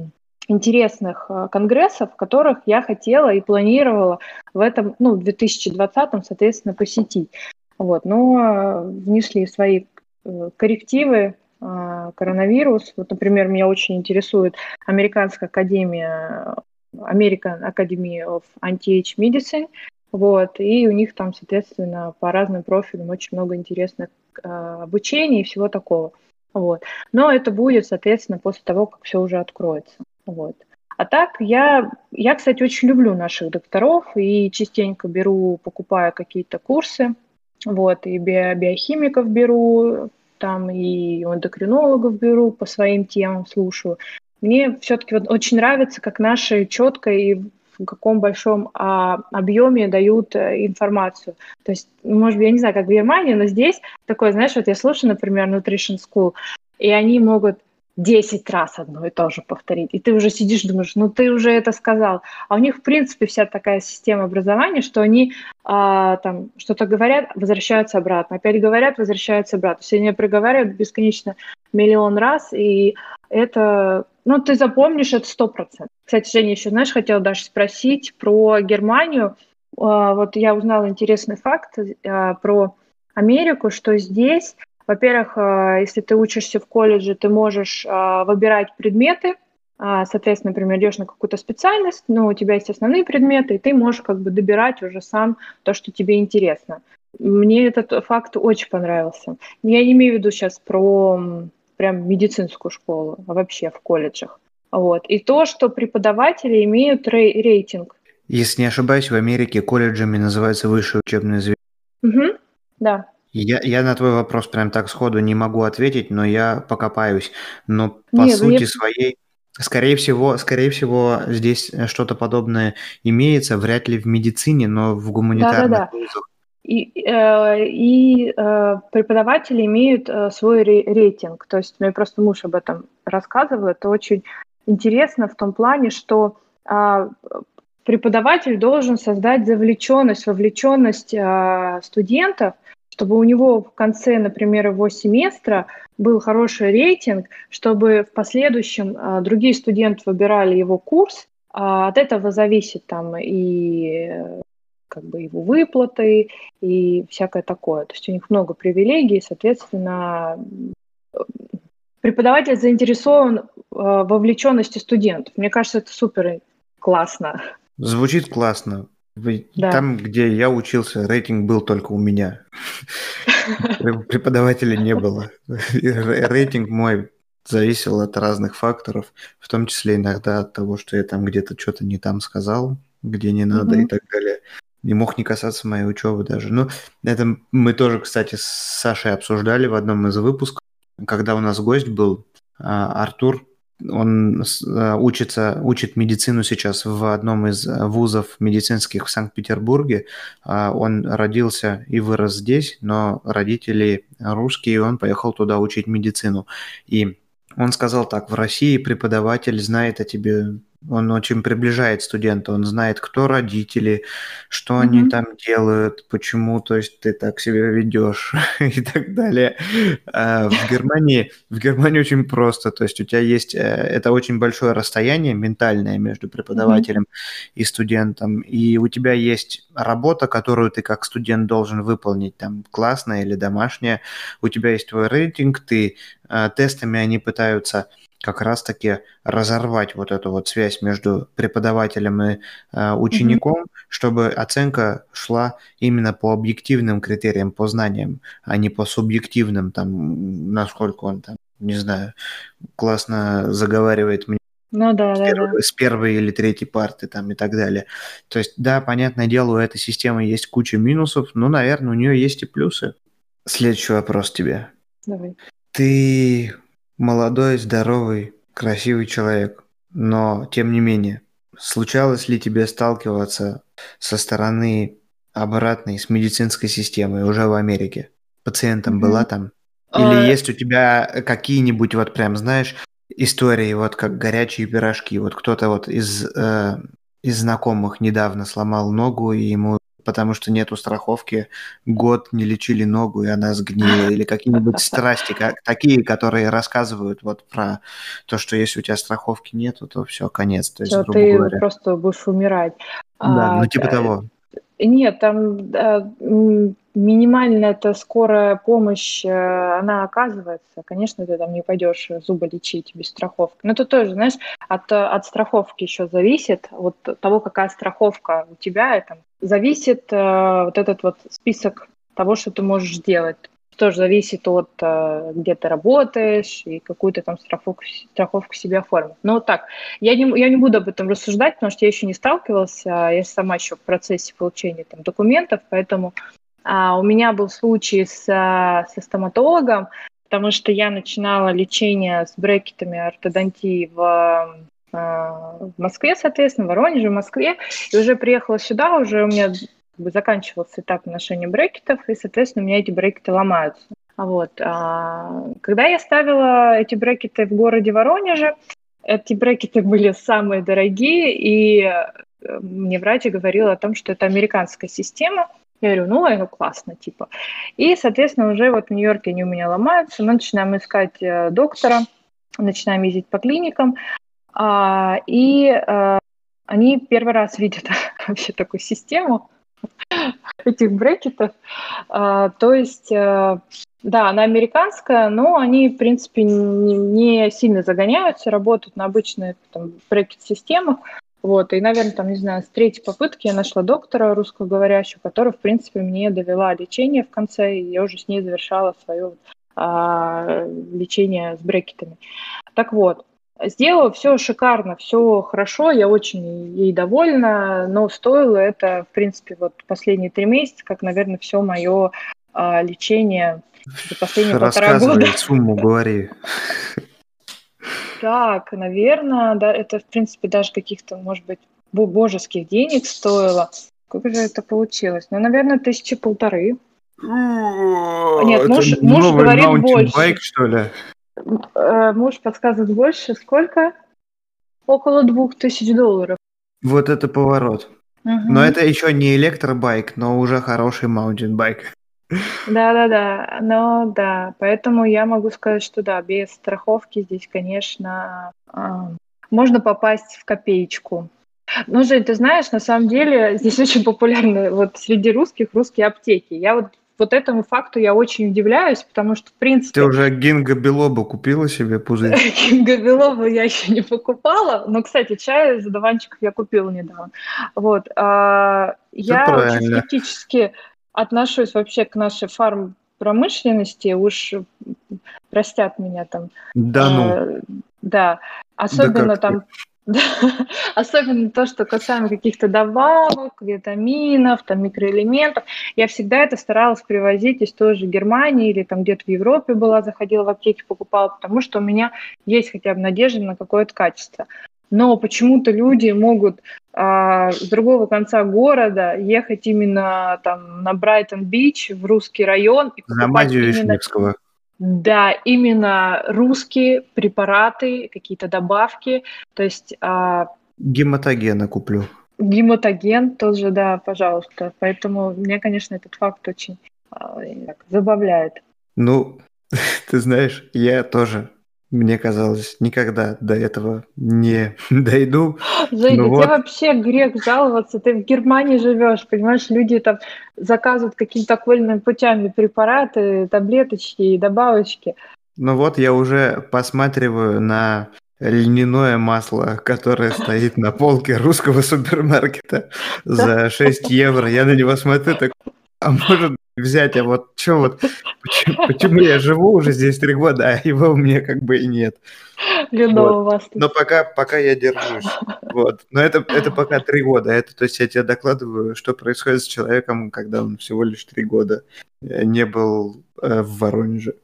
интересных а, конгрессов, которых я хотела и планировала в этом, ну, в 2020, соответственно, посетить. Вот. Но а, внесли свои э, коррективы а, коронавирус. Вот, например, меня очень интересует Американская академия American Academy of Anti-Age Medicine, вот, и у них там, соответственно, по разным профилям очень много интересных э, обучений и всего такого. Вот. Но это будет, соответственно, после того, как все уже откроется. Вот. А так, я, я, кстати, очень люблю наших докторов и частенько беру, покупаю какие-то курсы, вот, и би биохимиков беру, там и эндокринологов беру по своим темам, слушаю. Мне все-таки вот очень нравится, как наши четко и в каком большом а, объеме дают а, информацию. То есть, может быть, я не знаю, как в Германии, но здесь такое, знаешь, вот я слушаю, например, Nutrition School, и они могут 10 раз одно и то же повторить. И ты уже сидишь, думаешь, ну ты уже это сказал. А у них, в принципе, вся такая система образования, что они а, там что-то говорят, возвращаются обратно. Опять говорят, возвращаются обратно. То есть они проговаривают бесконечно миллион раз, и это, ну, ты запомнишь это сто процентов. Кстати, Женя, еще, знаешь, хотела даже спросить про Германию. А, вот я узнала интересный факт а, про Америку, что здесь во-первых, а, если ты учишься в колледже, ты можешь выбирать предметы, соответственно, например, идешь на какую-то специальность, но у тебя есть основные предметы, и ты можешь как бы добирать уже сам то, что тебе интересно. Мне этот факт очень понравился. Я не имею в виду сейчас про прям медицинскую школу, а вообще в колледжах. Вот. И то, что преподаватели имеют рей- рейтинг. Если не ошибаюсь, в Америке колледжами называется высшее учебное заведение. Угу. Да. Я, я на твой вопрос прям так сходу не могу ответить, но я покопаюсь. Но по Нет, сути я... своей, скорее всего, скорее всего, здесь что-то подобное имеется, вряд ли в медицине, но в гуманитарных да, да, да. вузах. И, э, и э, преподаватели имеют э, свой рейтинг. То есть мне просто муж об этом рассказывал. Это очень интересно в том плане, что а, преподаватель должен создать завлеченность, вовлеченность а, студентов, чтобы у него в конце, например, его семестра был хороший рейтинг, чтобы в последующем а, другие студенты выбирали его курс. От этого зависит там и как бы его выплаты и всякое такое. То есть у них много привилегий, соответственно, преподаватель заинтересован в вовлеченности студентов. Мне кажется, это супер классно. Звучит классно. Да. Там, где я учился, рейтинг был только у меня. Преподавателя не было. Рейтинг мой зависел от разных факторов, в том числе иногда от того, что я там где-то что-то не там сказал, где не надо и так далее. Не мог не касаться моей учебы даже. Ну, это мы тоже, кстати, с Сашей обсуждали в одном из выпусков, когда у нас гость был, а, Артур он э, учится, учит медицину сейчас в одном из вузов медицинских в Санкт-Петербурге. А, он родился и вырос здесь, но родители русские, и он поехал туда учить медицину. И он сказал так, в России преподаватель знает о тебе он очень приближает студента, он знает, кто родители, что mm-hmm. они там делают, почему, то есть ты так себя ведешь и так далее. А в Германии, в Германии очень просто, то есть у тебя есть, э, это очень большое расстояние ментальное между преподавателем mm-hmm. и студентом, и у тебя есть работа, которую ты как студент должен выполнить, там классная или домашняя, у тебя есть твой рейтинг, ты э, тестами они пытаются как раз-таки разорвать вот эту вот связь между преподавателем и э, учеником, mm-hmm. чтобы оценка шла именно по объективным критериям, по знаниям, а не по субъективным, там, насколько он там, не знаю, классно заговаривает мне. Ну да, с, да, первой, да. с первой или третьей парты там и так далее. То есть, да, понятное дело, у этой системы есть куча минусов, но, наверное, у нее есть и плюсы. Следующий вопрос тебе. Давай. Ты молодой, здоровый, красивый человек. Но, тем не менее, случалось ли тебе сталкиваться со стороны обратной, с медицинской системой уже в Америке? Пациентом mm-hmm. была там? Или uh... есть у тебя какие-нибудь, вот прям, знаешь, истории, вот как горячие пирожки? Вот кто-то вот из, э, из знакомых недавно сломал ногу, и ему потому что нету страховки, год не лечили ногу, и она сгнила, или какие-нибудь страсти, как, такие, которые рассказывают вот про то, что если у тебя страховки нету, то все, конец. То есть, грубо ты говоря. просто будешь умирать. Да, а, ну типа того. Нет, там минимальная эта скорая помощь, э, она оказывается. Конечно, ты там не пойдешь зубы лечить без страховки. Но это тоже, знаешь, от, от страховки еще зависит, вот того, какая страховка у тебя, это зависит э, вот этот вот список того, что ты можешь сделать. Тоже зависит от, э, где ты работаешь и какую то там страховку, страховку себе оформить. Но так, я не, я не буду об этом рассуждать, потому что я еще не сталкивалась, а я сама еще в процессе получения там, документов, поэтому а, у меня был случай с, со стоматологом, потому что я начинала лечение с брекетами ортодонтии в а, в Москве, соответственно, в Воронеже, в Москве, и уже приехала сюда, уже у меня как бы заканчивался этап ношения брекетов, и, соответственно, у меня эти брекеты ломаются. Вот. А, когда я ставила эти брекеты в городе Воронеже, эти брекеты были самые дорогие, и э, мне врач говорил о том, что это американская система. Я говорю, ну, это классно, типа. И, соответственно, уже вот в Нью-Йорке они у меня ломаются, мы начинаем искать э, доктора, начинаем ездить по клиникам, а, и а, они первый раз видят вообще такую систему этих брекетов. А, то есть, а, да, она американская, но они, в принципе, не, не сильно загоняются, работают на обычных брекет-системах. Вот, и, наверное, там, не знаю, с третьей попытки я нашла доктора русскоговорящего, который, в принципе, мне довела лечение в конце, и я уже с ней завершала свое а, лечение с брекетами. Так вот, Сделала все шикарно, все хорошо, я очень ей довольна, но стоило это, в принципе, вот последние три месяца, как, наверное, все мое а, лечения за последние полтора года. сумму, говори. Так, наверное, да, это, в принципе, даже каких-то, может быть, божеских денег стоило. Сколько же это получилось? Ну, наверное, тысячи полторы. Нет, муж, муж говорит больше. Байк, что ли? Э, муж подсказывает больше. Сколько? Около двух тысяч долларов. Вот это поворот. Угу. Но это еще не электробайк, но уже хороший mountain bike. Да-да-да, но да, поэтому я могу сказать, что да, без страховки здесь, конечно, а, можно попасть в копеечку. Ну, Жень, ты знаешь, на самом деле здесь очень популярны вот среди русских русские аптеки. Я вот вот этому факту я очень удивляюсь, потому что, в принципе... Ты уже гинго белоба купила себе пузырь? гинго белоба я еще не покупала, но, кстати, чай из одуванчиков я купила недавно. Вот. А, я очень скептически отношусь вообще к нашей фарм промышленности, уж простят меня там. Да ну. Э, да, особенно да там Особенно то, что касаемо каких-то добавок, витаминов, там, микроэлементов. Я всегда это старалась привозить из той же Германии или там где-то в Европе была, заходила в аптеки, покупала, потому что у меня есть хотя бы надежда на какое-то качество. Но почему-то люди могут а, с другого конца города ехать именно там на Брайтон-Бич, в русский район. И на Мадию именно... Вишневского. Да, именно русские препараты, какие-то добавки. То есть... А... Гематогена куплю. Гематоген тоже, да, пожалуйста. Поэтому мне, конечно, этот факт очень а, забавляет. Ну, ты знаешь, я тоже мне казалось, никогда до этого не дойду. Женя, вот. тебе вообще грех жаловаться, ты в Германии живешь, понимаешь, люди там заказывают какими-то окольными путями препараты, таблеточки и добавочки. Ну вот я уже посматриваю на льняное масло, которое стоит на полке русского супермаркета за 6 евро. Я на него смотрю, так, а может взять, а вот что вот, почему, почему я живу уже здесь три года, а его у меня как бы и нет. Видно вот. вас. Но пока, пока я держусь. Вот. Но это, это пока три года. Это, то есть я тебе докладываю, что происходит с человеком, когда он всего лишь три года не был э, в Воронеже.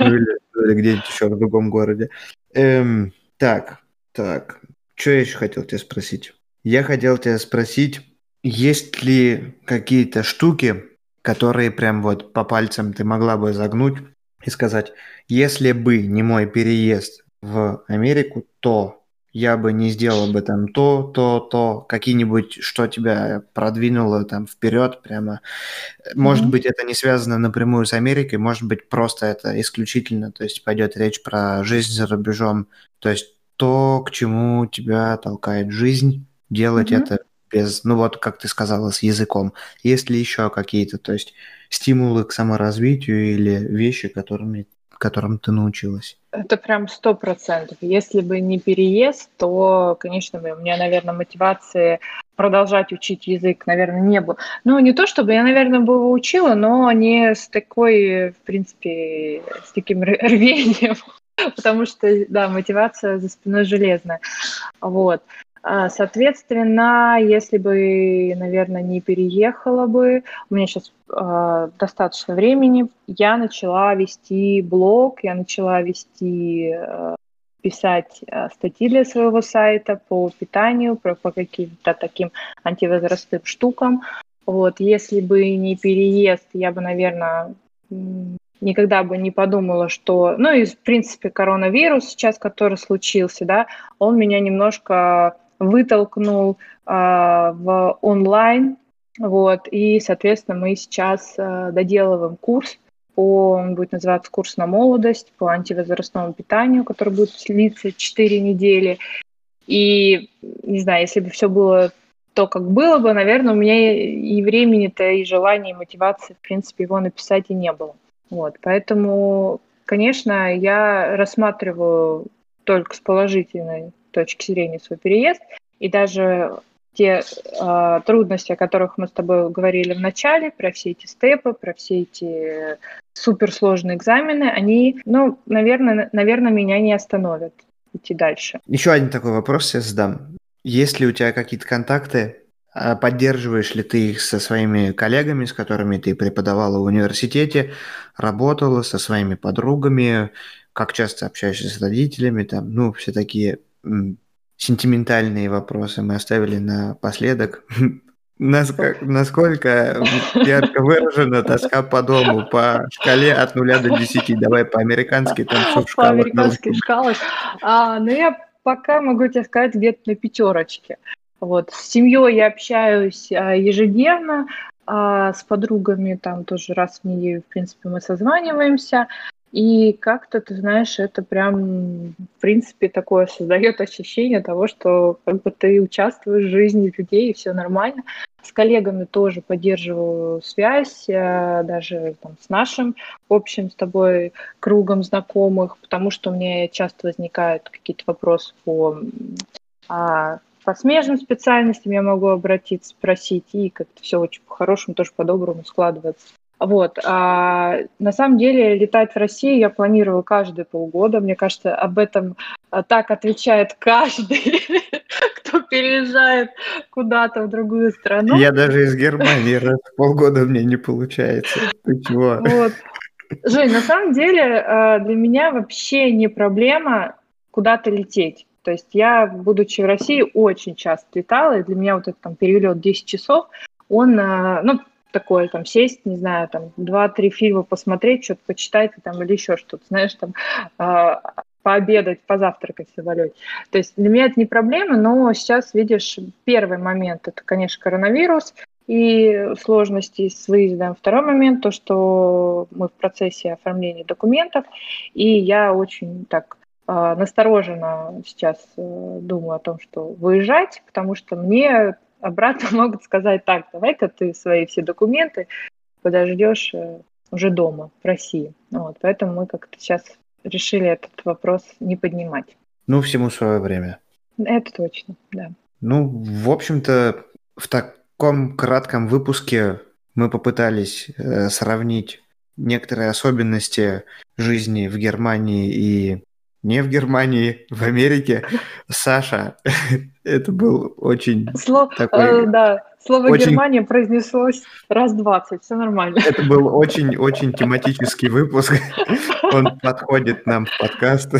Ну или, или где-нибудь еще в другом городе. Эм, так, так. Что я еще хотел тебя спросить? Я хотел тебя спросить, есть ли какие-то штуки, которые прям вот по пальцам ты могла бы загнуть и сказать, если бы не мой переезд в Америку, то я бы не сделал бы там то, то, то, какие-нибудь, что тебя продвинуло там вперед прямо. Может mm-hmm. быть, это не связано напрямую с Америкой, может быть, просто это исключительно, то есть пойдет речь про жизнь за рубежом, то есть то, к чему тебя толкает жизнь, делать mm-hmm. это без, ну вот, как ты сказала, с языком. Есть ли еще какие-то, то есть стимулы к саморазвитию или вещи, которыми, которым ты научилась? Это прям сто процентов. Если бы не переезд, то, конечно, у меня, наверное, мотивации продолжать учить язык, наверное, не было. Ну, не то чтобы я, наверное, бы его учила, но не с такой, в принципе, с таким рвением, потому что, да, мотивация за спиной железная. Вот. А, соответственно, если бы, наверное, не переехала бы, у меня сейчас э, достаточно времени, я начала вести блог, я начала вести, э, писать э, статьи для своего сайта по питанию, про, по каким-то таким антивозрастным штукам. Вот, если бы не переезд, я бы, наверное, никогда бы не подумала, что, ну и в принципе коронавирус сейчас, который случился, да, он меня немножко вытолкнул а, в онлайн, вот, и, соответственно, мы сейчас а, доделываем курс по, он будет называться курс на молодость, по антивозрастному питанию, который будет длиться 4 недели. И, не знаю, если бы все было то, как было бы, наверное, у меня и времени-то, и желания, и мотивации, в принципе, его написать и не было. Вот, поэтому, конечно, я рассматриваю только с положительной точки зрения свой переезд. И даже те э, трудности, о которых мы с тобой говорили в начале, про все эти степы, про все эти суперсложные экзамены, они, ну, наверное, наверное, меня не остановят идти дальше. Еще один такой вопрос я задам. Есть ли у тебя какие-то контакты А поддерживаешь ли ты их со своими коллегами, с которыми ты преподавала в университете, работала со своими подругами, как часто общаешься с родителями, там, ну, все такие сентиментальные вопросы мы оставили напоследок. Насколько, насколько ярко выражена тоска по дому по шкале от нуля до десяти? Давай по-американски там все в шкалах. По американски шкалах. А, ну, я пока могу тебе сказать где-то на пятерочке. Вот. С семьей я общаюсь а, ежедневно, а с подругами там тоже раз в неделю, в принципе, мы созваниваемся. И как-то, ты знаешь, это прям, в принципе, такое создает ощущение того, что как бы ты участвуешь в жизни людей, и все нормально. С коллегами тоже поддерживаю связь, э, даже там, с нашим общим с тобой кругом знакомых, потому что у меня часто возникают какие-то вопросы по а, по смежным специальностям я могу обратиться, спросить, и как-то все очень по-хорошему, тоже по-доброму складывается. Вот. А на самом деле летать в России я планирую каждые полгода. Мне кажется, об этом а, так отвечает каждый, кто переезжает куда-то в другую страну. Я даже из Германии раз в полгода мне не получается. Ты чего? Вот. Жень, на самом деле а, для меня вообще не проблема куда-то лететь. То есть я, будучи в России, очень часто летала, и для меня вот этот там перелет 10 часов, он, а, ну, такое, там, сесть, не знаю, там, два-три фильма посмотреть, что-то почитать там, или еще что-то, знаешь, там, э, пообедать, позавтракать в самолете. То есть для меня это не проблема, но сейчас, видишь, первый момент – это, конечно, коронавирус и сложности с выездом. Второй момент – то, что мы в процессе оформления документов, и я очень так а, настороженно сейчас э, думаю о том, что выезжать, потому что мне обратно могут сказать так, давай-ка ты свои все документы подождешь э, уже дома, в России. Вот, поэтому мы как-то сейчас решили этот вопрос не поднимать. Ну, всему свое время. Это точно, да. Ну, в общем-то, в таком кратком выпуске мы попытались э, сравнить некоторые особенности жизни в Германии и не в Германии, в Америке. Саша, это был очень Сло... такой... Э, да, слово очень... Германия произнеслось раз двадцать, все нормально. Это был очень-очень тематический выпуск. Он подходит нам в подкаст.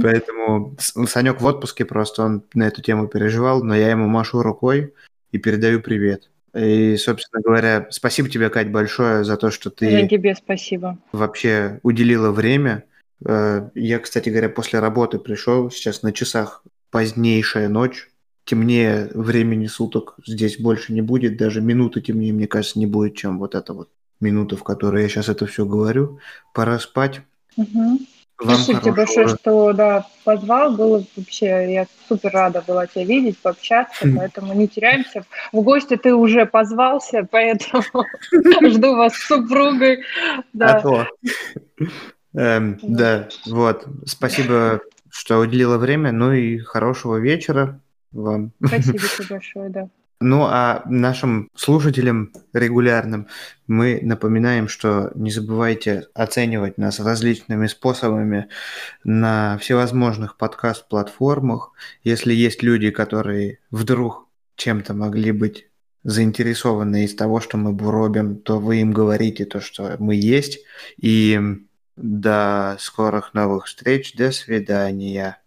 Поэтому Санек в отпуске просто, он на эту тему переживал, но я ему машу рукой и передаю привет. И, собственно говоря, спасибо тебе, Кать, большое за то, что ты... Я тебе спасибо. Вообще уделила время Э, я, кстати говоря, после работы пришел, сейчас на часах позднейшая ночь, темнее времени суток здесь больше не будет, даже минуты темнее, мне кажется, не будет, чем вот эта вот минута, в которой я сейчас это все говорю. Пора спать. Угу. Вам Спасибо тебе большое, что да, позвал. Было вообще, я супер рада была тебя видеть, пообщаться, хм. поэтому не теряемся. В гости ты уже позвался, поэтому жду вас с супругой. Да. А то. Эм, да, вот. Спасибо, что уделила время. Ну и хорошего вечера вам. Спасибо тебе большое, да. Ну а нашим слушателям регулярным мы напоминаем, что не забывайте оценивать нас различными способами на всевозможных подкаст-платформах. Если есть люди, которые вдруг чем-то могли быть заинтересованы из того, что мы буробим, то вы им говорите то, что мы есть. И до скорых новых встреч. До свидания.